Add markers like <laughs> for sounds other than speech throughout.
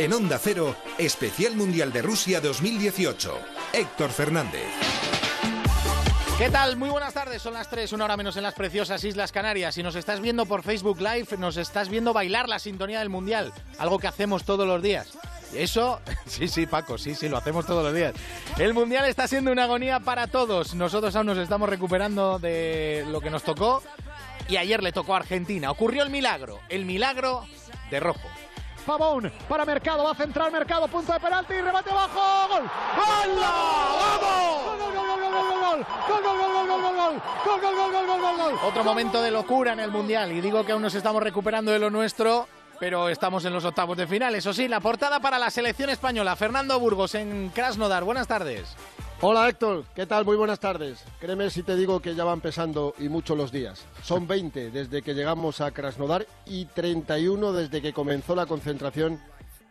En Onda Cero, Especial Mundial de Rusia 2018. Héctor Fernández. ¿Qué tal? Muy buenas tardes. Son las 3, una hora menos en las preciosas Islas Canarias. Si nos estás viendo por Facebook Live, nos estás viendo bailar la sintonía del Mundial, algo que hacemos todos los días. Eso, <laughs> sí, sí, Paco, sí, sí, lo hacemos todos los días. El Mundial está siendo una agonía para todos. Nosotros aún nos estamos recuperando de lo que nos tocó y ayer le tocó a Argentina. Ocurrió el milagro, el milagro de rojo. Para Mercado, va a centrar Mercado, punto de penalti, remate abajo, gol. ¡Vamos! ¡Gol, gol, gol, gol, gol, gol, gol! ¡Gol, gol, gol, gol, gol, gol, gol! ¡Gol, gol, gol, gol, gol, gol, gol! Otro momento de locura en el Mundial y digo que aún nos estamos recuperando de lo nuestro. Pero estamos en los octavos de final. Eso sí, la portada para la selección española. Fernando Burgos en Krasnodar. Buenas tardes. Hola Héctor, ¿qué tal? Muy buenas tardes. Créeme si te digo que ya van pesando y mucho los días. Son 20 desde que llegamos a Krasnodar y 31 desde que comenzó la concentración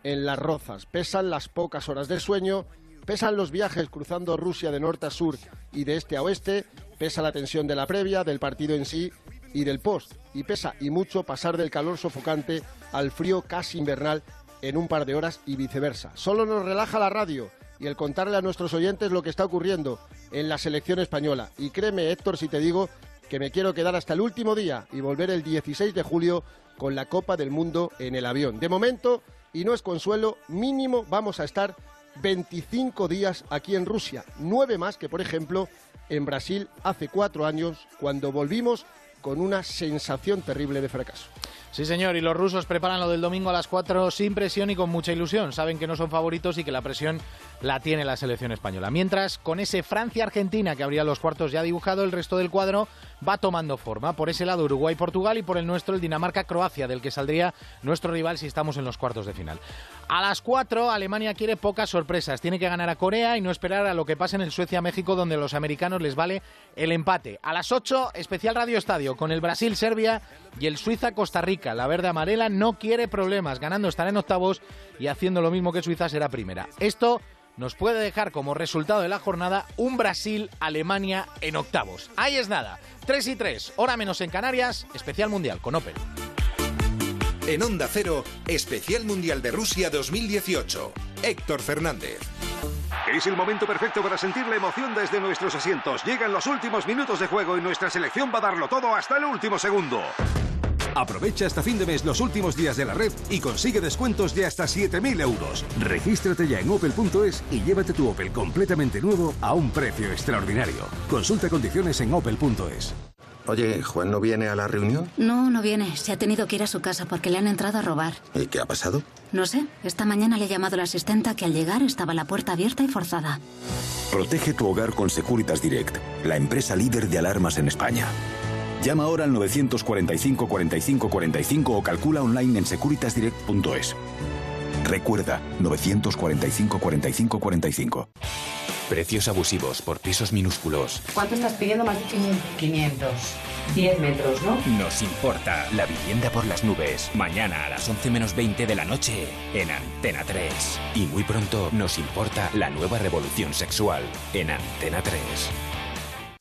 en Las Rozas. Pesan las pocas horas de sueño, pesan los viajes cruzando Rusia de norte a sur y de este a oeste, pesa la tensión de la previa, del partido en sí y del post. Y pesa y mucho pasar del calor sofocante al frío casi invernal en un par de horas y viceversa. Solo nos relaja la radio y el contarle a nuestros oyentes lo que está ocurriendo en la selección española. Y créeme, Héctor, si te digo que me quiero quedar hasta el último día y volver el 16 de julio con la Copa del Mundo en el avión. De momento, y no es consuelo, mínimo vamos a estar 25 días aquí en Rusia, nueve más que, por ejemplo, en Brasil hace cuatro años, cuando volvimos con una sensación terrible de fracaso. Sí, señor, y los rusos preparan lo del domingo a las 4 sin presión y con mucha ilusión. Saben que no son favoritos y que la presión la tiene la selección española. Mientras, con ese Francia-Argentina que habría los cuartos ya dibujado, el resto del cuadro va tomando forma. Por ese lado, Uruguay-Portugal y por el nuestro, el Dinamarca-Croacia, del que saldría nuestro rival si estamos en los cuartos de final. A las 4, Alemania quiere pocas sorpresas. Tiene que ganar a Corea y no esperar a lo que pase en el Suecia-México, donde los americanos les vale el empate. A las 8, especial Radio Estadio, con el Brasil-Serbia y el Suiza-Costa Rica. La verde amarela no quiere problemas. Ganando estará en octavos y haciendo lo mismo que Suiza será primera. Esto nos puede dejar como resultado de la jornada un Brasil-Alemania en octavos. Ahí es nada. 3 y 3, hora menos en Canarias, especial mundial con Opel. En Onda Cero, Especial Mundial de Rusia 2018. Héctor Fernández. Es el momento perfecto para sentir la emoción desde nuestros asientos. Llegan los últimos minutos de juego y nuestra selección va a darlo todo hasta el último segundo. Aprovecha hasta fin de mes los últimos días de la red y consigue descuentos de hasta 7.000 euros. Regístrate ya en opel.es y llévate tu Opel completamente nuevo a un precio extraordinario. Consulta condiciones en opel.es. Oye, ¿Juan no viene a la reunión? No, no viene. Se ha tenido que ir a su casa porque le han entrado a robar. ¿Y qué ha pasado? No sé. Esta mañana le ha llamado la asistenta que al llegar estaba la puerta abierta y forzada. Protege tu hogar con Securitas Direct, la empresa líder de alarmas en España. Llama ahora al 945 45 45 o calcula online en securitasdirect.es. Recuerda, 945 45 45. Precios abusivos por pisos minúsculos. ¿Cuánto estás pidiendo más de 500? 500. 10 metros, ¿no? Nos importa la vivienda por las nubes. Mañana a las 11 menos 20 de la noche en Antena 3. Y muy pronto nos importa la nueva revolución sexual en Antena 3.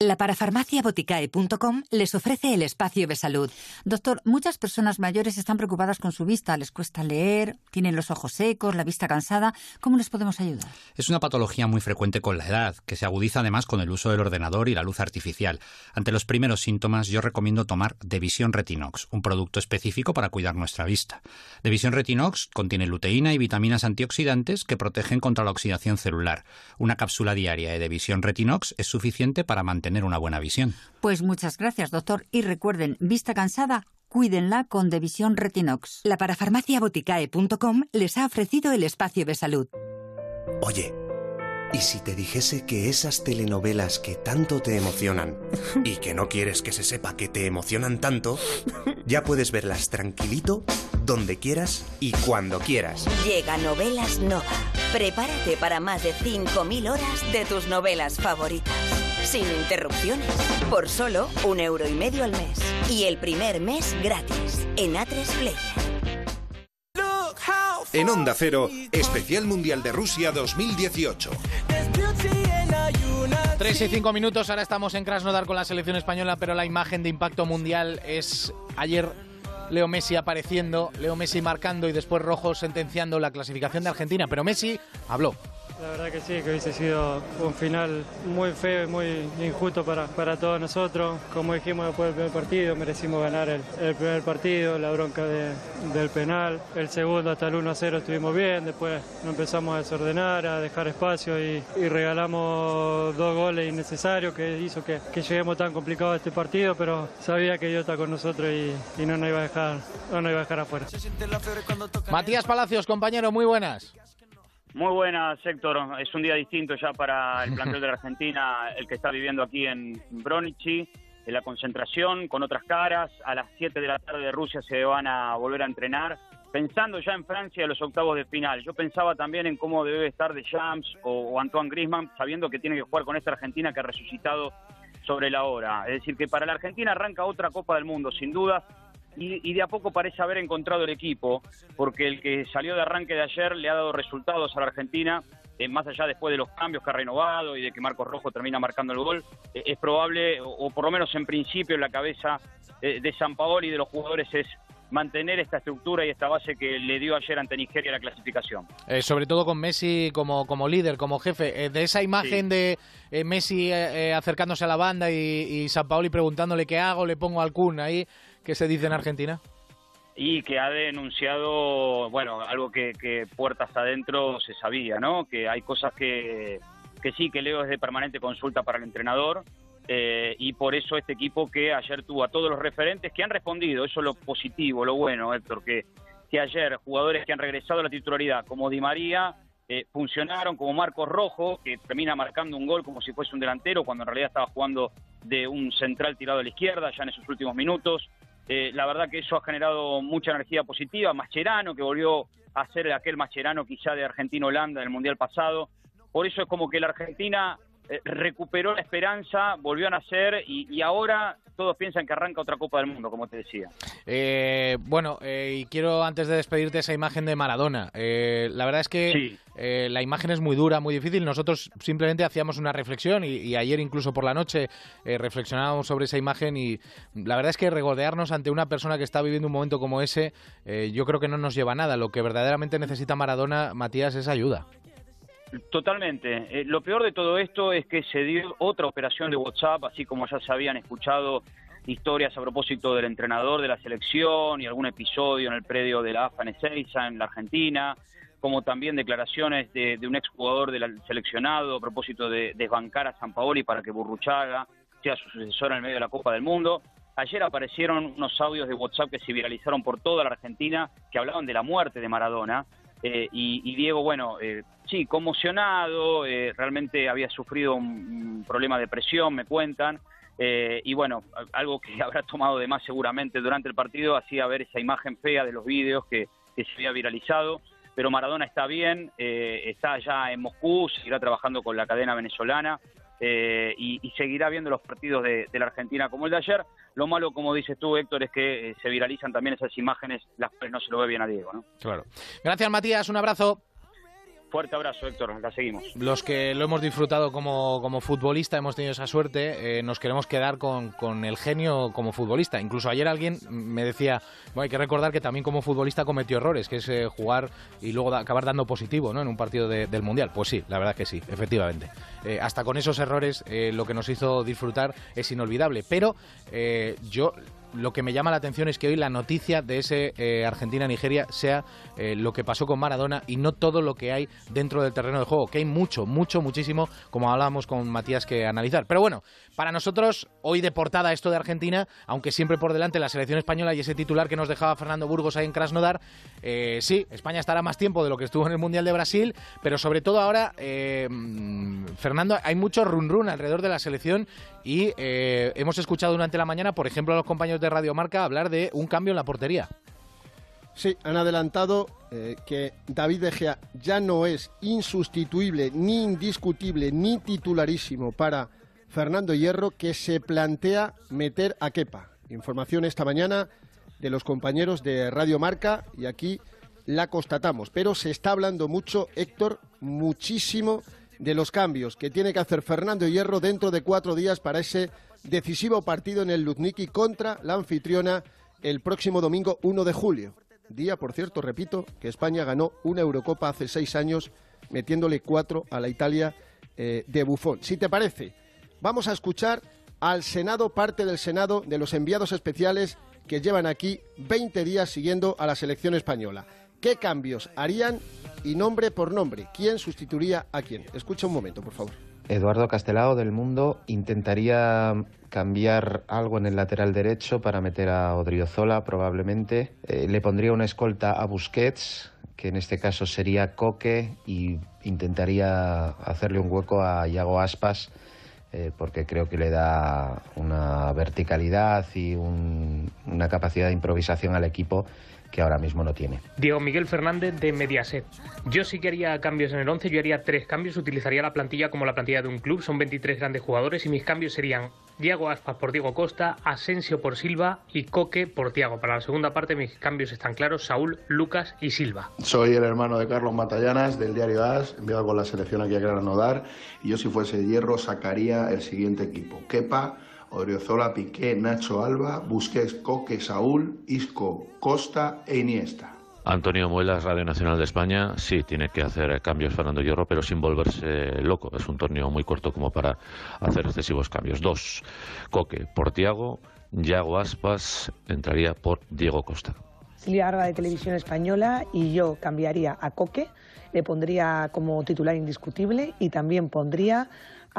La parafarmaciaboticae.com les ofrece el espacio de salud. Doctor, muchas personas mayores están preocupadas con su vista, les cuesta leer, tienen los ojos secos, la vista cansada. ¿Cómo les podemos ayudar? Es una patología muy frecuente con la edad, que se agudiza además con el uso del ordenador y la luz artificial. Ante los primeros síntomas, yo recomiendo tomar Devisión Retinox, un producto específico para cuidar nuestra vista. Devisión Retinox contiene luteína y vitaminas antioxidantes que protegen contra la oxidación celular. Una cápsula diaria de Devisión Retinox es suficiente para mantener tener una buena visión. Pues muchas gracias, doctor. Y recuerden, vista cansada, cuídenla con Devisión Retinox. La parafarmaciaboticae.com les ha ofrecido el espacio de salud. Oye, ¿y si te dijese que esas telenovelas que tanto te emocionan y que no quieres que se sepa que te emocionan tanto, ya puedes verlas tranquilito, donde quieras y cuando quieras? Llega Novelas Nova. Prepárate para más de 5.000 horas de tus novelas favoritas sin interrupciones, por solo un euro y medio al mes. Y el primer mes gratis en A3 Player. En Onda Cero, Especial Mundial de Rusia 2018. 3 y 5 minutos, ahora estamos en Krasnodar con la selección española, pero la imagen de impacto mundial es ayer Leo Messi apareciendo, Leo Messi marcando y después Rojo sentenciando la clasificación de Argentina. Pero Messi habló. La verdad que sí, que hubiese sido un final muy feo y muy injusto para, para todos nosotros. Como dijimos después del primer partido, merecimos ganar el, el primer partido, la bronca de- del penal. El segundo hasta el 1-0 estuvimos bien, después nos empezamos a desordenar, a dejar espacio y, y regalamos dos goles innecesarios que hizo que, que lleguemos tan complicado a este partido, pero sabía que Dios está con nosotros y, y no nos iba a dejar, no nos iba a dejar afuera. Matías Palacios, compañero, muy buenas. Muy buenas, Héctor. Es un día distinto ya para el plantel de la Argentina, el que está viviendo aquí en Bronichi, en la concentración, con otras caras. A las 7 de la tarde de Rusia se van a volver a entrenar, pensando ya en Francia los octavos de final. Yo pensaba también en cómo debe estar de Champs o, o Antoine Griezmann, sabiendo que tiene que jugar con esta Argentina que ha resucitado sobre la hora. Es decir, que para la Argentina arranca otra Copa del Mundo, sin duda, y, y de a poco parece haber encontrado el equipo, porque el que salió de arranque de ayer le ha dado resultados a la Argentina, eh, más allá después de los cambios que ha renovado y de que Marcos Rojo termina marcando el gol, eh, es probable, o, o por lo menos en principio, en la cabeza eh, de San Paolo y de los jugadores es mantener esta estructura y esta base que le dio ayer ante Nigeria la clasificación. Eh, sobre todo con Messi como, como líder, como jefe. Eh, de esa imagen de eh, Messi acercándose a la banda y, y San Paoli preguntándole qué hago, le pongo al Kun ahí, ¿qué se dice en Argentina? y que ha denunciado, bueno, algo que, que puertas adentro se sabía, ¿no? Que hay cosas que, que sí, que Leo es de permanente consulta para el entrenador eh, y por eso este equipo que ayer tuvo a todos los referentes que han respondido, eso es lo positivo, lo bueno, Héctor, que, que ayer jugadores que han regresado a la titularidad, como Di María, eh, funcionaron como Marcos Rojo, que termina marcando un gol como si fuese un delantero, cuando en realidad estaba jugando de un central tirado a la izquierda, ya en esos últimos minutos. Eh, la verdad que eso ha generado mucha energía positiva. Mascherano, que volvió a ser aquel Mascherano quizá de Argentina-Holanda en el Mundial pasado. Por eso es como que la Argentina eh, recuperó la esperanza, volvió a nacer y ahora todos piensan que arranca otra Copa del Mundo, como te decía. Eh, bueno, eh, y quiero antes de despedirte esa imagen de Maradona. Eh, la verdad es que eh, la imagen es muy dura, muy difícil. Nosotros simplemente hacíamos una reflexión y, y ayer incluso por la noche eh, reflexionábamos sobre esa imagen y la verdad es que regodearnos ante una persona que está viviendo un momento como ese, eh, yo creo que no nos lleva a nada. Lo que verdaderamente necesita Maradona, Matías, es ayuda. Totalmente. Eh, lo peor de todo esto es que se dio otra operación de WhatsApp, así como ya se habían escuchado historias a propósito del entrenador de la selección y algún episodio en el predio de la AFA en Ezeiza, en la Argentina, como también declaraciones de, de un exjugador del seleccionado a propósito de desbancar a San Paoli para que Burruchaga sea su sucesor en el medio de la Copa del Mundo. Ayer aparecieron unos audios de WhatsApp que se viralizaron por toda la Argentina que hablaban de la muerte de Maradona. Eh, y, y Diego, bueno, eh, sí, conmocionado, eh, realmente había sufrido un, problema de presión, me cuentan. Eh, y bueno, algo que <laughs> habrá tomado de más seguramente durante el partido, hacía ver esa imagen fea de los vídeos que, se había viralizado. Pero Maradona está bien, eh, está ya en Moscú, seguirá trabajando con la cadena venezolana eh, y, seguirá viendo los partidos de, de la Argentina como el de ayer. Lo malo, como dices tú, Héctor, es que eh, se viralizan también esas imágenes, las cuales no se lo ve bien a Diego. ¿no? Claro. Gracias, Matías. Un abrazo. Fuerte abrazo, Héctor. La seguimos. Los que lo hemos disfrutado como, como futbolista, hemos tenido esa suerte, eh, nos queremos quedar con, con el genio como futbolista. Incluso ayer alguien me decía, bueno, hay que recordar que también como futbolista cometió errores, que es eh, jugar y luego acabar dando positivo ¿no? en un partido de- del Mundial. Pues sí, la verdad que sí, efectivamente. Eh, hasta con esos errores lo que nos hizo disfrutar es inolvidable. Pero yo lo que me llama la atención es que hoy la noticia de ese eh, Argentina-Nigeria sea eh, lo que pasó con Maradona y no todo lo que hay dentro del terreno de juego, que hay mucho, mucho, muchísimo, como hablábamos con Matías, que analizar. Pero bueno, para nosotros, hoy de portada esto de Argentina, aunque siempre por delante la selección española y ese titular que nos dejaba Fernando Burgos ahí en Krasnodar, eh, sí, España estará más tiempo de lo que estuvo en el Mundial de Brasil, pero sobre todo ahora, Fernando, hay mucho run run alrededor de la selección y hemos escuchado durante la mañana, por ejemplo, a los compañeros de Radio Marca hablar de un cambio en la portería. Sí, han adelantado eh, que David De Gea ya no es insustituible, ni indiscutible, ni titularísimo para Fernando Hierro, que se plantea meter a Kepa. Información esta mañana de los compañeros de Radio Marca y aquí la constatamos. Pero se está hablando mucho, Héctor, muchísimo de los cambios que tiene que hacer Fernando Hierro dentro de cuatro días para ese decisivo partido en el Luzniki contra la anfitriona el próximo domingo 1 de julio. Día, por cierto, repito, que España ganó una Eurocopa hace seis años metiéndole cuatro a la Italia eh, de Buffon. Si te parece, vamos a escuchar al Senado, parte del Senado, de los enviados especiales que llevan aquí 20 días siguiendo a la selección española. ¿Qué cambios harían y nombre por nombre? ¿Quién sustituiría a quién? Escucha un momento, por favor. Eduardo Castelao del Mundo intentaría cambiar algo en el lateral derecho para meter a Odriozola probablemente. Eh, le pondría una escolta a Busquets, que en este caso sería Coque, y intentaría hacerle un hueco a Iago Aspas, eh, porque creo que le da una verticalidad y una capacidad de improvisación al equipo que ahora mismo no tiene. Diego Miguel Fernández de Mediaset. Yo sí que haría cambios en el 11, yo haría tres cambios, utilizaría la plantilla como la plantilla de un club, son 23 grandes jugadores y mis cambios serían Diego Aspas por Diego Costa, Asensio por Silva y Coque por Tiago. Para la segunda parte mis cambios están claros, Saúl, Lucas y Silva. Soy el hermano de Carlos Matallanas del diario AS, enviado con la selección aquí a Granodar y yo si fuese hierro sacaría el siguiente equipo. Kepa, Odriozola, Piqué, Nacho Alba, Busquets, Coque, Saúl, Isco, Costa e Iniesta. Antonio Muelas, Radio Nacional de España, sí, tiene que hacer cambios Fernando Hierro, pero sin volverse loco. Es un torneo muy corto como para hacer excesivos cambios. Dos, Coque por Tiago, Yago Aspas entraría por Diego Costa. Silvia Arba de Televisión Española y yo cambiaría a Coque, le pondría como titular indiscutible y también pondría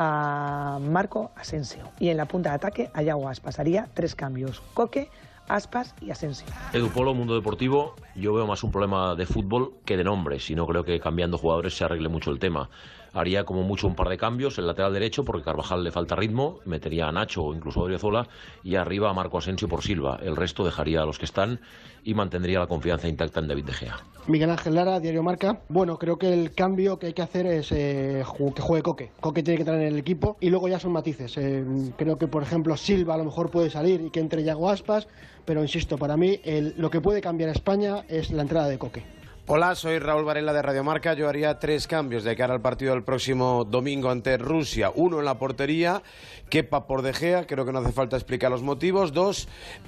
a Marco Asensio. Y en la punta de ataque a Yago Aspas. Haría tres cambios. Coque, Aspas y Asensio. Edu Polo, Mundo Deportivo, yo veo más un problema de fútbol que de nombres y no creo que cambiando jugadores se arregle mucho el tema haría como mucho un par de cambios, el lateral derecho, porque Carvajal le falta ritmo, metería a Nacho o incluso a Odriozola, y arriba a Marco Asensio por Silva. El resto dejaría a los que están y mantendría la confianza intacta en David De Gea. Miguel Ángel Lara, Diario Marca. Bueno, creo que el cambio que hay que hacer es eh, que juegue Coque. Coque tiene que entrar en el equipo y luego ya son matices. Eh, creo que, por ejemplo, Silva a lo mejor puede salir y que entre Yago Aspas, pero insisto, para mí lo que puede cambiar España es la entrada de Coque. Hola, soy Raúl Varela de Radio Marca. Yo haría tres cambios de cara al partido del próximo domingo ante Rusia. Uno en la portería, Kepa por De Gea, creo que no hace falta explicar los motivos. Dos,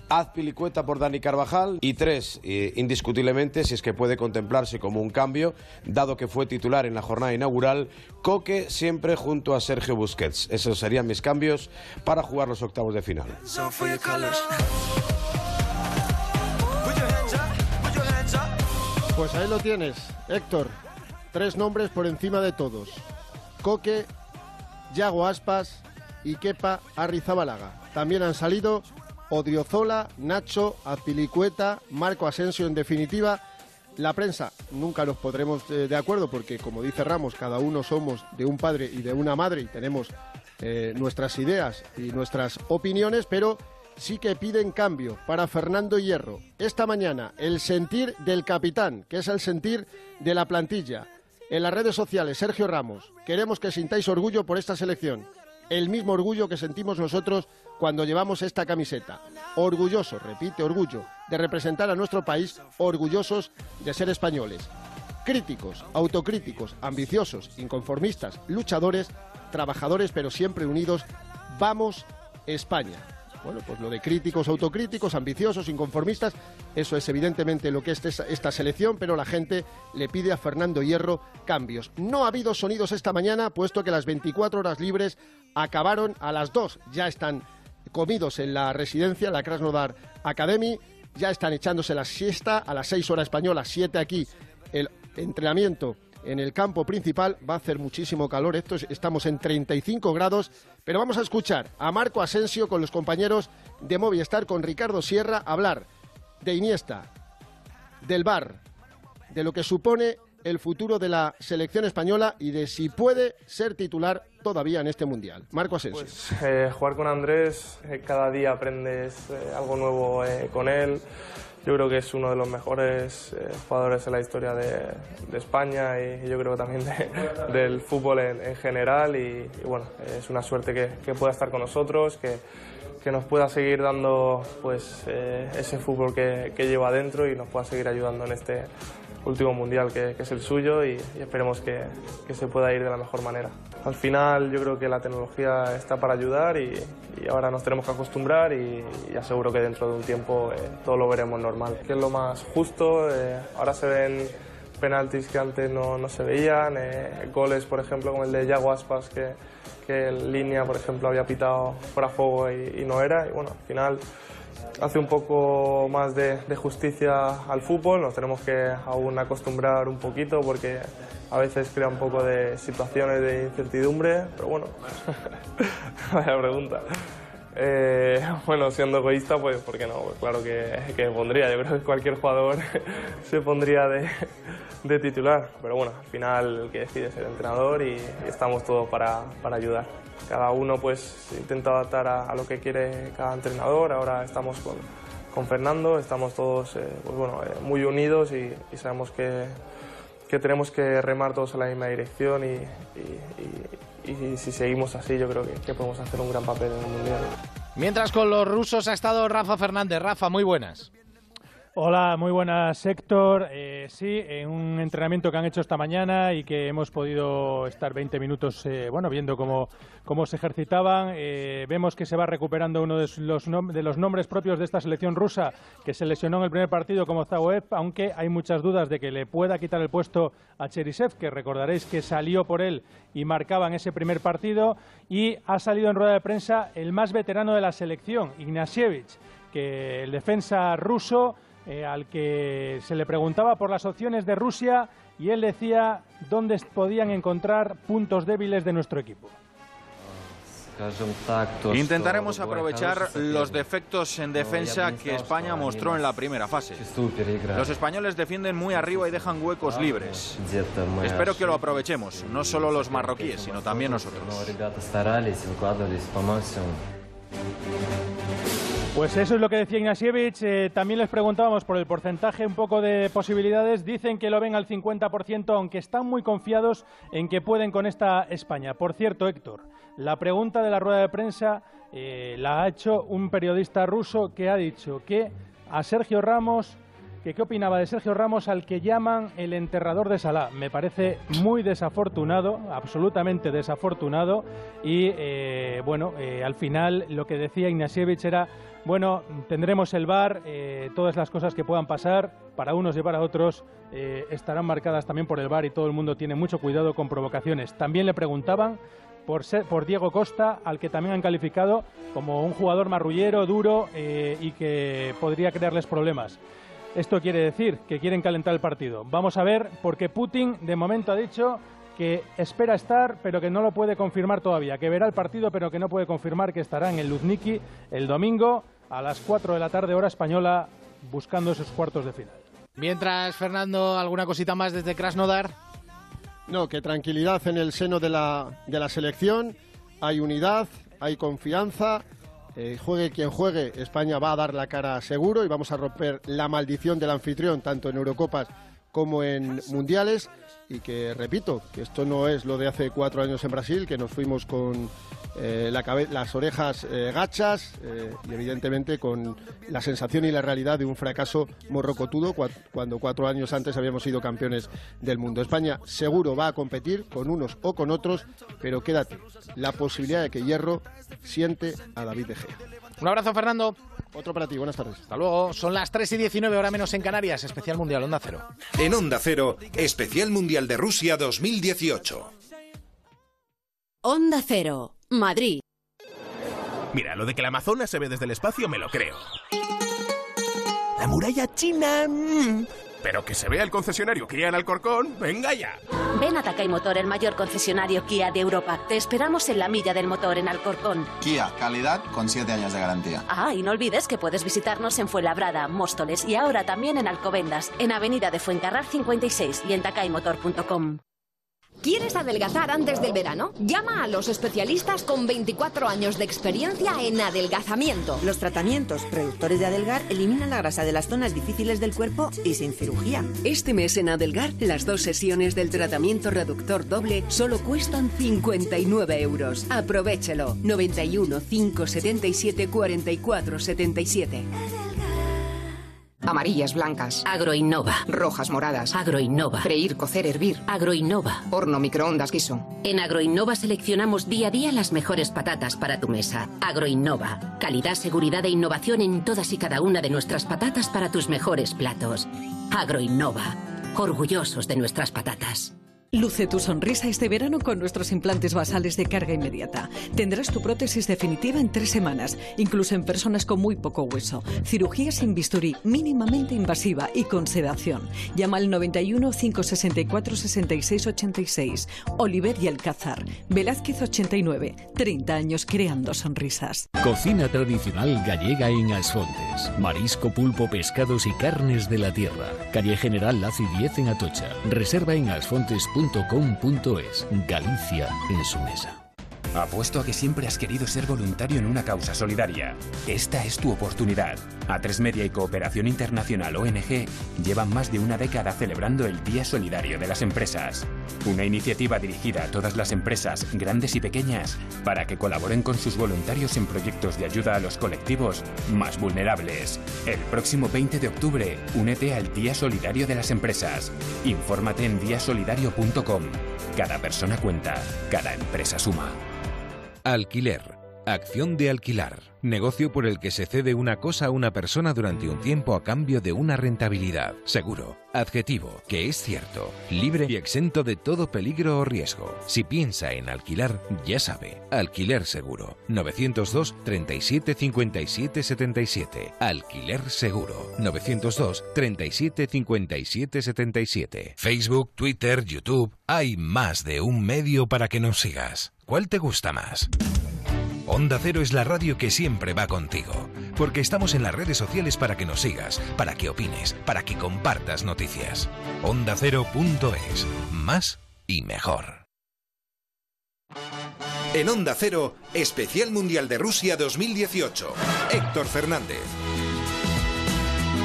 Azpilicueta por Dani Carvajal. Y tres, eh, indiscutiblemente, si es que puede contemplarse como un cambio, dado que fue titular en la jornada inaugural, Coque siempre junto a Sergio Busquets. Esos serían mis cambios para jugar los octavos de final. Pues ahí lo tienes, Héctor. Tres nombres por encima de todos. Coque, Yago Aspas y Kepa Arrizabalaga. También han salido Odriozola, Nacho, Azpilicueta, Marco Asensio. En definitiva, la prensa nunca nos podremos eh, de acuerdo porque, como dice Ramos, cada uno somos de un padre y de una madre y tenemos eh, nuestras ideas y nuestras opiniones, pero sí que piden cambio para Fernando Hierro. Esta mañana, el sentir del capitán, que es el sentir de la plantilla. En las redes sociales, Sergio Ramos, queremos que sintáis orgullo por esta selección. El mismo orgullo que sentimos nosotros cuando llevamos esta camiseta. Orgulloso, repite, orgullo de representar a nuestro país, orgullosos de ser españoles. Críticos, autocríticos, ambiciosos, inconformistas, luchadores, trabajadores, pero siempre unidos. Vamos, España. Bueno, pues lo de críticos, autocríticos, ambiciosos, inconformistas, eso es evidentemente lo que es esta selección, pero la gente le pide a Fernando Hierro cambios. No ha habido sonidos esta mañana, puesto que las 24 horas libres acabaron a las 2. Ya están comidos en la residencia, la Krasnodar Academy, ya están echándose la siesta a las 6 horas españolas, 7 aquí, el entrenamiento en el campo principal. Va a hacer muchísimo calor, esto estamos en 35 grados, pero vamos a escuchar a Marco Asensio con los compañeros de Movistar, con Ricardo Sierra, hablar de Iniesta, del bar, de lo que supone el futuro de la selección española y de si puede ser titular todavía en este mundial. Marco Asensio. Pues, eh, jugar con Andrés, eh, cada día aprendes eh, algo nuevo con él. Yo creo que es uno de los mejores eh, jugadores en la historia de, España y, yo creo también <laughs> del fútbol en, general y, bueno, es una suerte que, pueda estar con nosotros, que, que nos pueda seguir dando pues, eh, ese fútbol que, lleva adentro y nos pueda seguir ayudando en este, último mundial que, es el suyo y, esperemos que, se pueda ir de la mejor manera. Al final yo creo que la tecnología está para ayudar y, ahora nos tenemos que acostumbrar y, aseguro que dentro de un tiempo eh, todo lo veremos normal. Que es lo más justo, eh, ahora se ven penaltis que antes no, no se veían, eh, goles por ejemplo como el de Yago Aspas que, que en línea por ejemplo había pitado fuera juego y, y no era y bueno, al final hace un poco más de, justicia al fútbol, nos tenemos que aún acostumbrar un poquito porque a veces crea un poco de situaciones de incertidumbre, pero bueno, <laughs> vaya pregunta. Eh, bueno, siendo egoísta, pues, ¿por qué no? Pues claro que, que, pondría. Yo creo que cualquier jugador <laughs> se pondría de, de, titular. Pero bueno, al final el que decide es el entrenador y, estamos todos para, para ayudar cada uno pues intenta adaptar a, lo que quiere cada entrenador. Ahora estamos con, con Fernando, estamos todos eh, pues eh, muy unidos y, sabemos que, que, tenemos que remar todos en la misma dirección y, si seguimos así yo creo que podemos hacer un gran papel en el Mundial. Mientras con los rusos ha estado Rafa Fernández. Rafa, muy buenas. Hola, muy buenas, Héctor. Eh, sí, en un entrenamiento que han hecho esta mañana y que hemos podido estar 20 minutos, eh, bueno, viendo cómo, cómo se ejercitaban. Eh, vemos que se va recuperando uno de los, de los nombres propios de esta selección rusa, que se lesionó en el primer partido como Zagoev, aunque hay muchas dudas de que le pueda quitar el puesto a Cherisev, que recordaréis que salió por él y marcaba en ese primer partido. Y ha salido en rueda de prensa el más veterano de la selección, Ignasievich, que el defensa ruso eh, al que se le preguntaba por las opciones de Rusia y él decía dónde podían encontrar puntos débiles de nuestro equipo. Intentaremos aprovechar los defectos en defensa que España mostró en la primera fase. Los españoles defienden muy arriba y dejan huecos libres. Espero que lo aprovechemos, no solo los marroquíes, sino también nosotros. Pues eso es lo que decía Ignasievich. Eh, también les preguntábamos por el porcentaje, un poco de posibilidades. Dicen que lo ven al 50%, aunque están muy confiados en que pueden con esta España. Por cierto, Héctor, la pregunta de la rueda de prensa eh, la ha hecho un periodista ruso que ha dicho que a Sergio Ramos que qué opinaba de Sergio Ramos al que llaman el enterrador de Salah. Me parece muy desafortunado, absolutamente desafortunado y eh, bueno, al final lo que decía Ignasievich era bueno, tendremos el bar, eh, todas las cosas que puedan pasar, para unos y para otros, eh, estarán marcadas también por el bar y todo el mundo tiene mucho cuidado con provocaciones. También le preguntaban por, por Diego Costa, al que también han calificado como un jugador marrullero, duro eh, y que podría crearles problemas. Esto quiere decir que quieren calentar el partido. Vamos a ver, porque Putin de momento ha dicho que espera estar, pero que no lo puede confirmar todavía, que verá el partido, pero que no puede confirmar que estará en el Luzniki el domingo a las 4 de la tarde, hora española, buscando esos cuartos de final. Mientras, Fernando, ¿alguna cosita más desde Krasnodar? No, que tranquilidad en el seno de la, de la selección, hay unidad, hay confianza. Eh, juegue quien juegue, España va a dar la cara seguro y vamos a romper la maldición del anfitrión, tanto en Eurocopas como en Mundiales y que repito, que esto no es lo de hace cuatro años en Brasil, que nos fuimos con eh, la las orejas eh, gachas eh, y evidentemente con la sensación y la realidad de un fracaso morrocotudo cuando cuatro años antes habíamos sido campeones del mundo. España seguro va a competir con unos o con otros, pero quédate la posibilidad de que Hierro siente a David De Gea. Un abrazo, Fernando. Otro para ti, buenas tardes. Hasta luego. Son las 3 y 19, hora menos en Canarias. Especial Mundial Onda Cero. En Onda Cero, Especial Mundial de Rusia 2018. Onda Cero, Madrid. Mira, lo de que la Amazonas se ve desde el espacio me lo creo. La muralla china... Mm, pero que se vea el concesionario Kia en Alcorcón, venga ya. Ven a Takay Motor, el mayor concesionario Kia de Europa. Te esperamos en la milla del motor en Alcorcón. Kia, calidad con 7 años de garantía. Ah, y no olvides que puedes visitarnos en Fuenlabrada, Móstoles y ahora también en Alcobendas, en Avenida de Fuencarral 56 y en takaymotor.com. ¿Quieres adelgazar antes del verano? Llama a los especialistas con 24 años de experiencia en adelgazamiento. Los tratamientos productores de Adelgar eliminan la grasa de las zonas difíciles del cuerpo y sin cirugía. Este mes en Adelgar, las dos sesiones del tratamiento reductor doble solo cuestan 59 euros. Aprovechelo. 91 577 44 77. Amarillas, blancas. Agroinnova. Rojas, moradas. Agroinnova. Freír, cocer, hervir. Agroinnova. Horno, microondas, guiso. En Agroinnova seleccionamos día a día las mejores patatas para tu mesa. Agroinnova. Calidad, seguridad e innovación en todas y cada una de nuestras patatas para tus mejores platos. Agroinnova. Orgullosos de nuestras patatas. Luce tu sonrisa este verano con nuestros implantes basales de carga inmediata. Tendrás tu prótesis definitiva en tres semanas, incluso en personas con muy poco hueso. Cirugía sin bisturí, mínimamente invasiva y con sedación. Llama al 91 564 66 86. Oliver y Alcázar. Velázquez 89. 30 años creando sonrisas. Cocina tradicional gallega en Asfontes. Marisco, pulpo, pescados y carnes de la tierra. Calle General Laci 10 en Atocha. Reserva en asfontes.com .com.es Galicia en su mesa. Apuesto a que siempre has querido ser voluntario en una causa solidaria. Esta es tu oportunidad. A3 Media y Cooperación Internacional ONG llevan más de una década celebrando el Día Solidario de las Empresas. Una iniciativa dirigida a todas las empresas, grandes y pequeñas, para que colaboren con sus voluntarios en proyectos de ayuda a los colectivos más vulnerables. El próximo 20 de octubre, únete al Día Solidario de las Empresas. Infórmate en diasolidario.com. Cada persona cuenta, cada empresa suma. Alquiler. Acción de alquilar. Negocio por el que se cede una cosa a una persona durante un tiempo a cambio de una rentabilidad. Seguro. Adjetivo. Que es cierto. Libre y exento de todo peligro o riesgo. Si piensa en alquilar, ya sabe. Alquiler seguro. 902 37 57 77. Alquiler seguro. 902 37 57 77. Facebook, Twitter, YouTube. Hay más de un medio para que nos sigas. ¿Cuál te gusta más? Onda Cero es la radio que siempre va contigo, porque estamos en las redes sociales para que nos sigas, para que opines, para que compartas noticias. OndaCero.es, más y mejor. En Onda Cero, Especial Mundial de Rusia 2018. Héctor Fernández.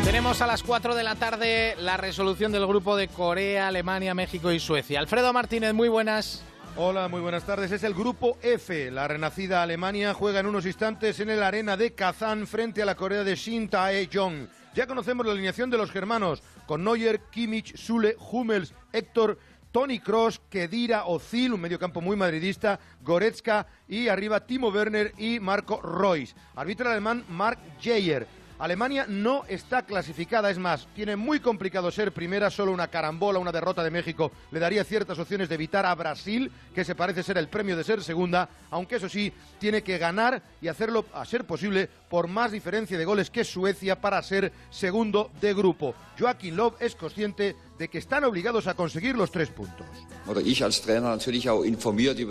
Tenemos a las 4 de la tarde la resolución del grupo de Corea, Alemania, México y Suecia. Alfredo Martínez, muy buenas. Hola, muy buenas tardes. Es el grupo F. La renacida Alemania juega en unos instantes en el arena de Kazán frente a la Corea de Shin Tae-jong. Ya conocemos la alineación de los germanos con Neuer, Kimmich, Sule, Hummels, Héctor, Tony Cross, Kedira, Ozil, un mediocampo muy madridista, Goretzka y arriba Timo Werner y Marco Royce. Arbitra alemán Mark Jayer. Alemania no está clasificada, es más, tiene muy complicado ser primera, solo una carambola, una derrota de México le daría ciertas opciones de evitar a Brasil, que se parece ser el premio de ser segunda, aunque eso sí, tiene que ganar y hacerlo a ser posible por más diferencia de goles que Suecia para ser segundo de grupo. Joaquín Love es consciente de que están obligados a conseguir los tres puntos.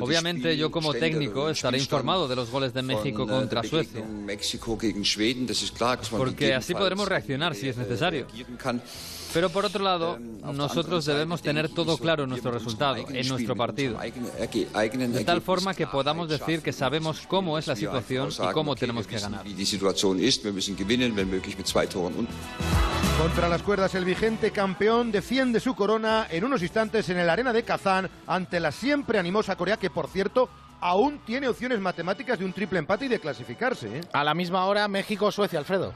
Obviamente yo como técnico estaré informado de los goles de México contra Suecia, porque así podremos reaccionar si es necesario. Pero por otro lado, nosotros debemos tener todo claro en nuestro resultado, en nuestro partido, de tal forma que podamos decir que sabemos cómo es la situación y cómo tenemos que ganar. Contra las cuerdas, el vigente campeón defiende su corona en unos instantes en el arena de Kazán ante la siempre animosa Corea, que por cierto aún tiene opciones matemáticas de un triple empate y de clasificarse. ¿eh? A la misma hora, México-Suecia, Alfredo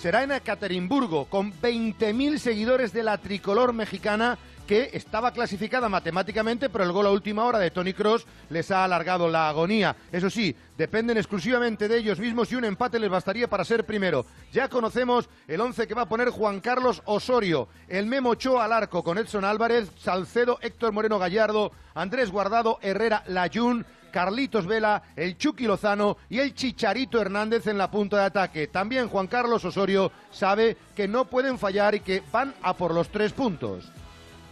será en Ekaterimburgo, con 20.000 seguidores de la tricolor mexicana que estaba clasificada matemáticamente, pero el gol a última hora de Tony Cross les ha alargado la agonía. Eso sí, dependen exclusivamente de ellos mismos y un empate les bastaría para ser primero. Ya conocemos el once que va a poner Juan Carlos Osorio, el Memo Ochoa al arco con Edson Álvarez, Salcedo, Héctor Moreno Gallardo, Andrés Guardado, Herrera, Layún, Carlitos Vela, el Chucky Lozano y el Chicharito Hernández en la punta de ataque. También Juan Carlos Osorio sabe que no pueden fallar y que van a por los tres puntos.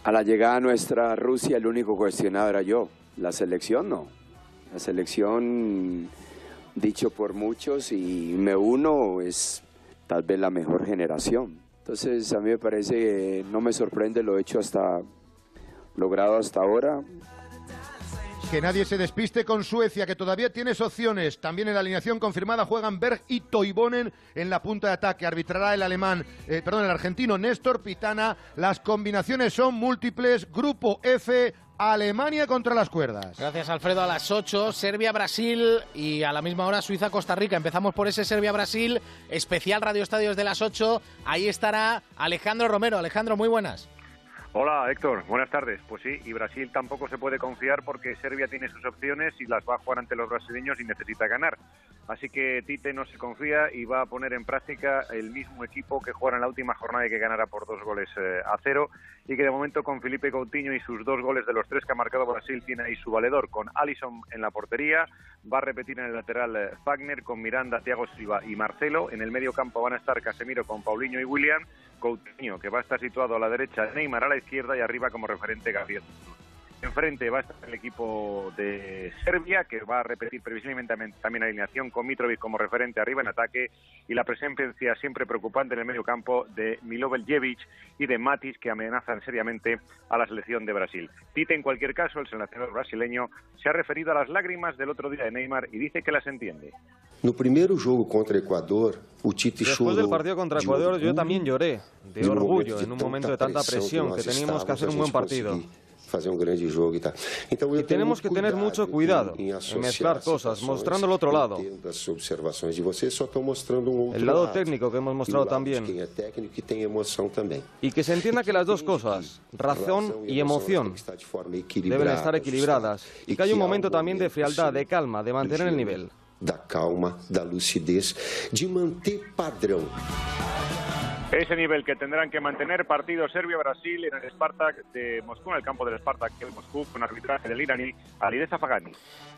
A la llegada a nuestra Rusia el único cuestionado era yo, la selección no. La selección, dicho por muchos y me uno, es tal vez la mejor generación. Entonces a mí me parece no me sorprende lo hecho hasta logrado hasta ahora Que nadie se despiste con Suecia, que todavía tienes opciones. También en la alineación confirmada juegan Berg y Toivonen en la punta de ataque. Arbitrará el alemán, eh, perdón, el argentino Néstor Pitana. Las combinaciones son múltiples. Grupo F, Alemania contra las cuerdas. Gracias, Alfredo. A las 8, Serbia-Brasil y a la misma hora Suiza-Costa Rica. Empezamos por ese Serbia-Brasil, especial Radio Estadios de las 8. Ahí estará Alejandro Romero. Alejandro, muy buenas. Hola Héctor, buenas tardes. Pues sí, y Brasil tampoco se puede confiar porque Serbia tiene sus opciones y las va a jugar ante los brasileños y necesita ganar. Así que Tite no se confía y va a poner en práctica el mismo equipo que jugará en la última jornada y que ganará por dos goles eh, a cero. Y que de momento con Felipe Coutinho y sus dos goles de los tres que ha marcado Brasil tiene ahí su valedor con Alisson en la portería, va a repetir en el lateral eh, Fagner con Miranda, Thiago Silva y Marcelo, en el medio campo van a estar Casemiro con Paulinho y William, Coutinho que va a estar situado a la derecha, Neymar a la izquierda y arriba como referente Gabriel Enfrente va a estar el equipo de Serbia, que va a repetir previsiblemente también alineación con Mitrovic como referente arriba en ataque y la presencia siempre preocupante en el medio campo de Miloveljevic y de Matis, que amenazan seriamente a la selección de Brasil. Tite, en cualquier caso, el seleccionador brasileño, se ha referido a las lágrimas del otro día de Neymar y dice que las entiende. No primer juego contra Ecuador, Después del partido contra Ecuador, yo también lloré de orgullo en un momento de tanta presión que teníamos que hacer un buen partido. Y tenemos que tener mucho cuidado en mezclar cosas, mostrando el otro lado. El lado técnico que hemos mostrado también. Y que se entienda que las dos cosas, razón y emoción, deben estar equilibradas. Y que hay un momento también de frialdad, de calma, de mantener el nivel. Da calma, da lucidez, de manter padrón. Ese nivel que tendrán que mantener partido Serbia-Brasil en el Spartak de Moscú, en el campo del Spartak de Moscú, con arbitraje del iraní Alideza Fagani.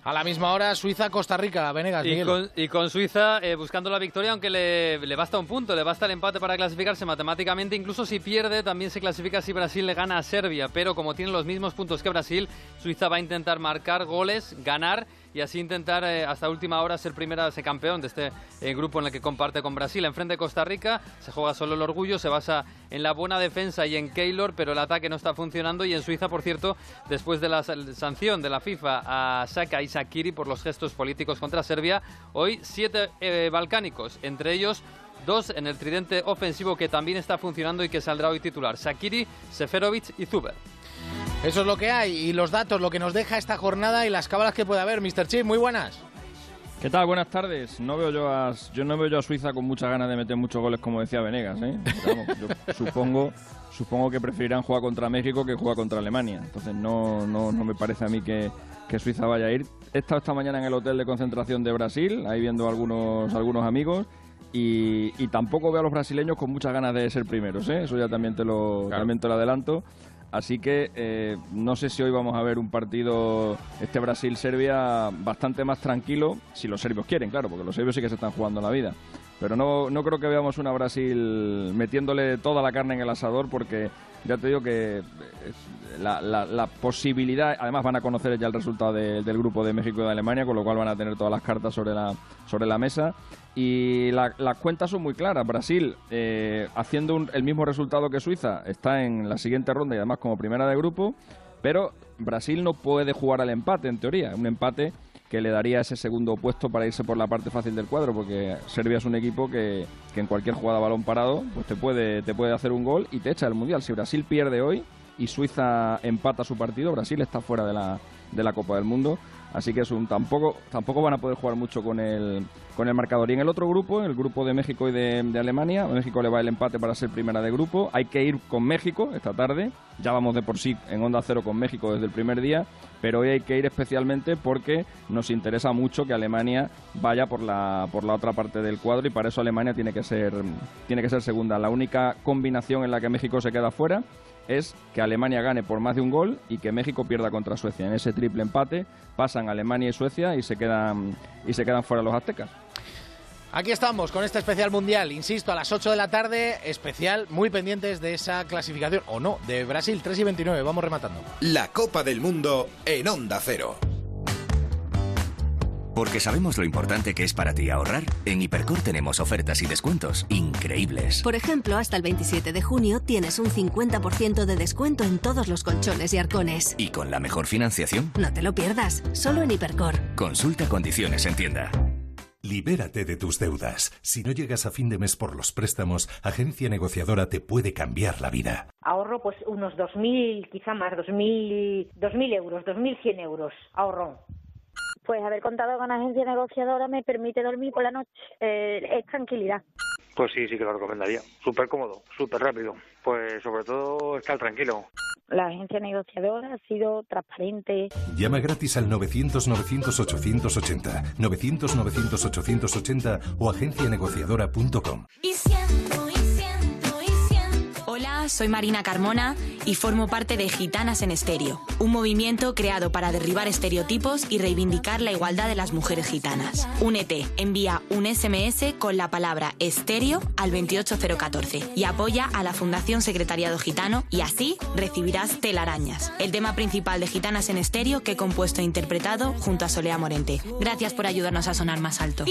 A la misma hora, Suiza-Costa Rica, Venegas. Y con, y con, Suiza eh, buscando la victoria, aunque le, le, basta un punto, le basta el empate para clasificarse matemáticamente. Incluso si pierde, también se clasifica si Brasil le gana a Serbia. Pero como tiene los mismos puntos que Brasil, Suiza va a intentar marcar goles, ganar y así intentar eh, hasta última hora ser primera, ser campeón de este eh, grupo en el que comparte con Brasil. Enfrente de Costa Rica se juega solo el orgullo, se basa en la buena defensa y en Keylor, pero el ataque no está funcionando. Y en Suiza, por cierto, después de la sanción de la FIFA a Saka y Sakiri por los gestos políticos contra Serbia, hoy siete eh, balcánicos, entre ellos dos en el tridente ofensivo que también está funcionando y que saldrá hoy titular. Sakiri, Seferovic y Zuber. Eso es lo que hay y los datos, lo que nos deja esta jornada y las cábalas que puede haber. Mr. Chip, muy buenas. ¿Qué tal? Buenas tardes. No veo yo a, yo no veo yo a Suiza con muchas ganas de meter muchos goles, como decía Venegas. ¿eh? yo <laughs> supongo, supongo que preferirán jugar contra México que jugar contra Alemania. Entonces no, no, no me parece a mí que, que, Suiza vaya a ir. He estado esta mañana en el hotel de concentración de Brasil, ahí viendo algunos, algunos amigos. Y, y tampoco veo a los brasileños con muchas ganas de ser primeros, ¿eh? eso ya también te lo, también te lo adelanto. Así que eh, no sé si hoy vamos a ver un partido, este Brasil-Serbia, bastante más tranquilo, si los serbios quieren, claro, porque los serbios sí que se están jugando la vida. Pero no, no creo que veamos una Brasil metiéndole toda la carne en el asador, porque ya te digo que la, la, posibilidad, además van a conocer ya el resultado del grupo de México y de Alemania, con lo cual van a tener todas las cartas sobre la, sobre la mesa. Y las cuentas son muy claras. Brasil, eh, haciendo el mismo resultado que Suiza, está en la siguiente ronda y además como primera de grupo, pero Brasil no puede jugar al empate, en teoría. Un empate que le daría ese segundo puesto para irse por la parte fácil del cuadro, porque Serbia es un equipo que, que en cualquier jugada balón parado pues te puede, te puede hacer un gol y te echa el Mundial. Si Brasil pierde hoy y Suiza empata su partido, Brasil está fuera de la, de la Copa del Mundo. Así que es un tampoco tampoco van a poder jugar mucho con el con el marcador. Y en el otro grupo, el grupo de México y de, Alemania, a México le va el empate para ser primera de grupo. Hay que ir con México esta tarde. Ya vamos de por sí en onda cero con México desde el primer día, pero hoy hay que ir especialmente porque nos interesa mucho que Alemania vaya por la por la otra parte del cuadro y para eso Alemania tiene que ser tiene que ser segunda. La única combinación en la que México se queda fuera es que Alemania gane por más de un gol y que México pierda contra Suecia. En ese triple empate pasan Alemania y Suecia y se quedan, y se quedan fuera los aztecas. Aquí estamos con este especial mundial, insisto, a las 8 de la tarde, especial, muy pendientes de esa clasificación, o no, de Brasil 3 y 29, vamos rematando. La Copa del Mundo en Onda Cero. Porque sabemos lo importante que es para ti ahorrar. En Hipercor tenemos ofertas y descuentos increíbles. Por ejemplo, hasta el 27 de junio tienes un 50% de descuento en todos los colchones y arcones. ¿Y con la mejor financiación? No te lo pierdas, solo en Hipercor. Consulta condiciones en tienda. Libérate de tus deudas. Si no llegas a fin de mes por los préstamos, Agencia Negociadora te puede cambiar la vida. Ahorro pues unos 2.000, quizá más, 2.000, 2.000 euros, 2.100 euros. Ahorro. Pues haber contado con agencia negociadora me permite dormir por la noche. Eh, es tranquilidad. Pues sí, sí que lo recomendaría. Súper cómodo, súper rápido. Pues sobre todo estar tranquilo. La agencia negociadora ha sido transparente. Llama gratis al 900-900-880, 900-900-880 o agencianegociadora.com. Y soy Marina Carmona y formo parte de Gitanas en Estéreo, un movimiento creado para derribar estereotipos y reivindicar la igualdad de las mujeres gitanas. Únete, envía un SMS con la palabra estéreo al 28014 y apoya a la Fundación Secretariado Gitano y así recibirás telarañas, el tema principal de Gitanas en Estéreo que he compuesto e interpretado junto a Solea Morente. Gracias por ayudarnos a sonar más alto.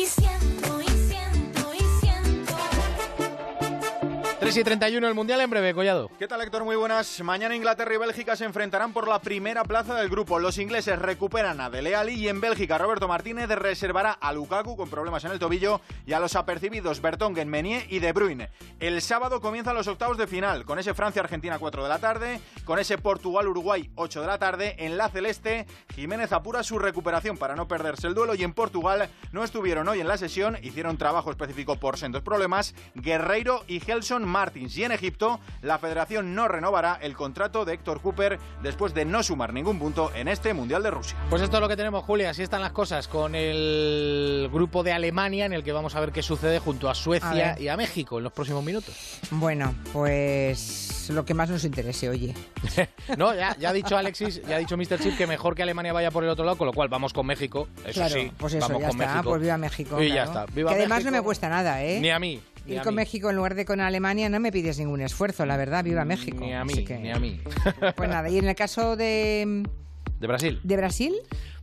3 y 31 el Mundial en breve, Collado. ¿Qué tal, Héctor? Muy buenas. Mañana Inglaterra y Bélgica se enfrentarán por la primera plaza del grupo. Los ingleses recuperan a Dele Alli y en Bélgica Roberto Martínez reservará a Lukaku con problemas en el tobillo y a los apercibidos Bertongen, Meunier y De Bruyne. El sábado comienzan los octavos de final con ese Francia-Argentina 4 de la tarde, con ese Portugal-Uruguay 8 de la tarde. En la celeste, Jiménez apura su recuperación para no perderse el duelo y en Portugal no estuvieron hoy en la sesión, hicieron trabajo específico por sendos problemas Guerreiro y Gelson Martins. Y en Egipto, la federación no renovará el contrato de Héctor Cooper después de no sumar ningún punto en este Mundial de Rusia. Pues esto es lo que tenemos, Julia. Así están las cosas con el grupo de Alemania en el que vamos a ver qué sucede junto a Suecia y a México en los próximos minutos. Bueno, pues lo que más nos interese, oye. <laughs> No, ya, ya ha dicho Alexis, ya ha dicho Mr. Chip que mejor que Alemania vaya por el otro lado, con lo cual vamos con México. Eso claro, sí, pues eso, vamos ya con está. México. Pues viva México. Y ya está. Viva que además México. no me cuesta nada, ¿eh? Ni a mí. Ir con. México en lugar de con Alemania no me pides ningún esfuerzo, la verdad, viva México. Ni a mí, que- ni a mí. <laughs> Pues nada, y en el caso de, De Brasil. de Brasil,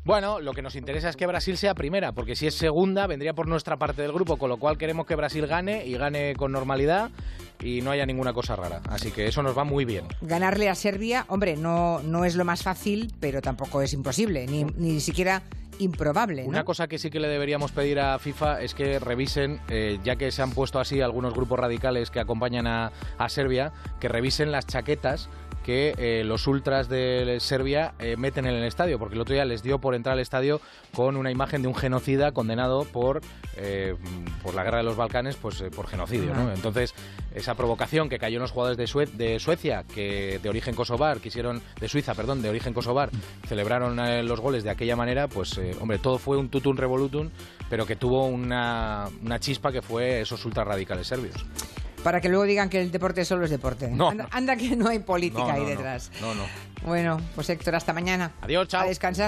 Bueno, lo que nos interesa es que Brasil sea primera, porque si es segunda vendría por nuestra parte del grupo, con lo cual queremos que Brasil gane y gane con normalidad y no haya ninguna cosa rara. Así que eso nos va muy bien. ganarle a Serbia, hombre, no, no es lo más fácil, pero tampoco es imposible, ni, ni siquiera improbable. ¿no? Una cosa que sí que le deberíamos pedir a FIFA es que revisen, eh, ya que se han puesto así algunos grupos radicales que acompañan a, a Serbia, que revisen las chaquetas que eh, los ultras de Serbia eh, meten en el estadio, porque el otro día les dio por entrar al estadio con una imagen de un genocida condenado por, eh, por la guerra de los Balcanes, pues eh, por genocidio. ¿no? Entonces, esa provocación que cayó en los jugadores de, Sue- de Suecia, que de origen kosovar, quisieron, de Suiza, perdón, de origen kosovar, celebraron eh, los goles de aquella manera, pues, eh, hombre, todo fue un tutum revolutum, pero que tuvo una, una chispa que fue esos ultrarradicales serbios. Para que luego digan que el deporte solo es deporte. No, anda, anda que no hay política No, ahí detrás. No, no. Bueno, pues Héctor, hasta mañana. Adiós, chao. A descansar.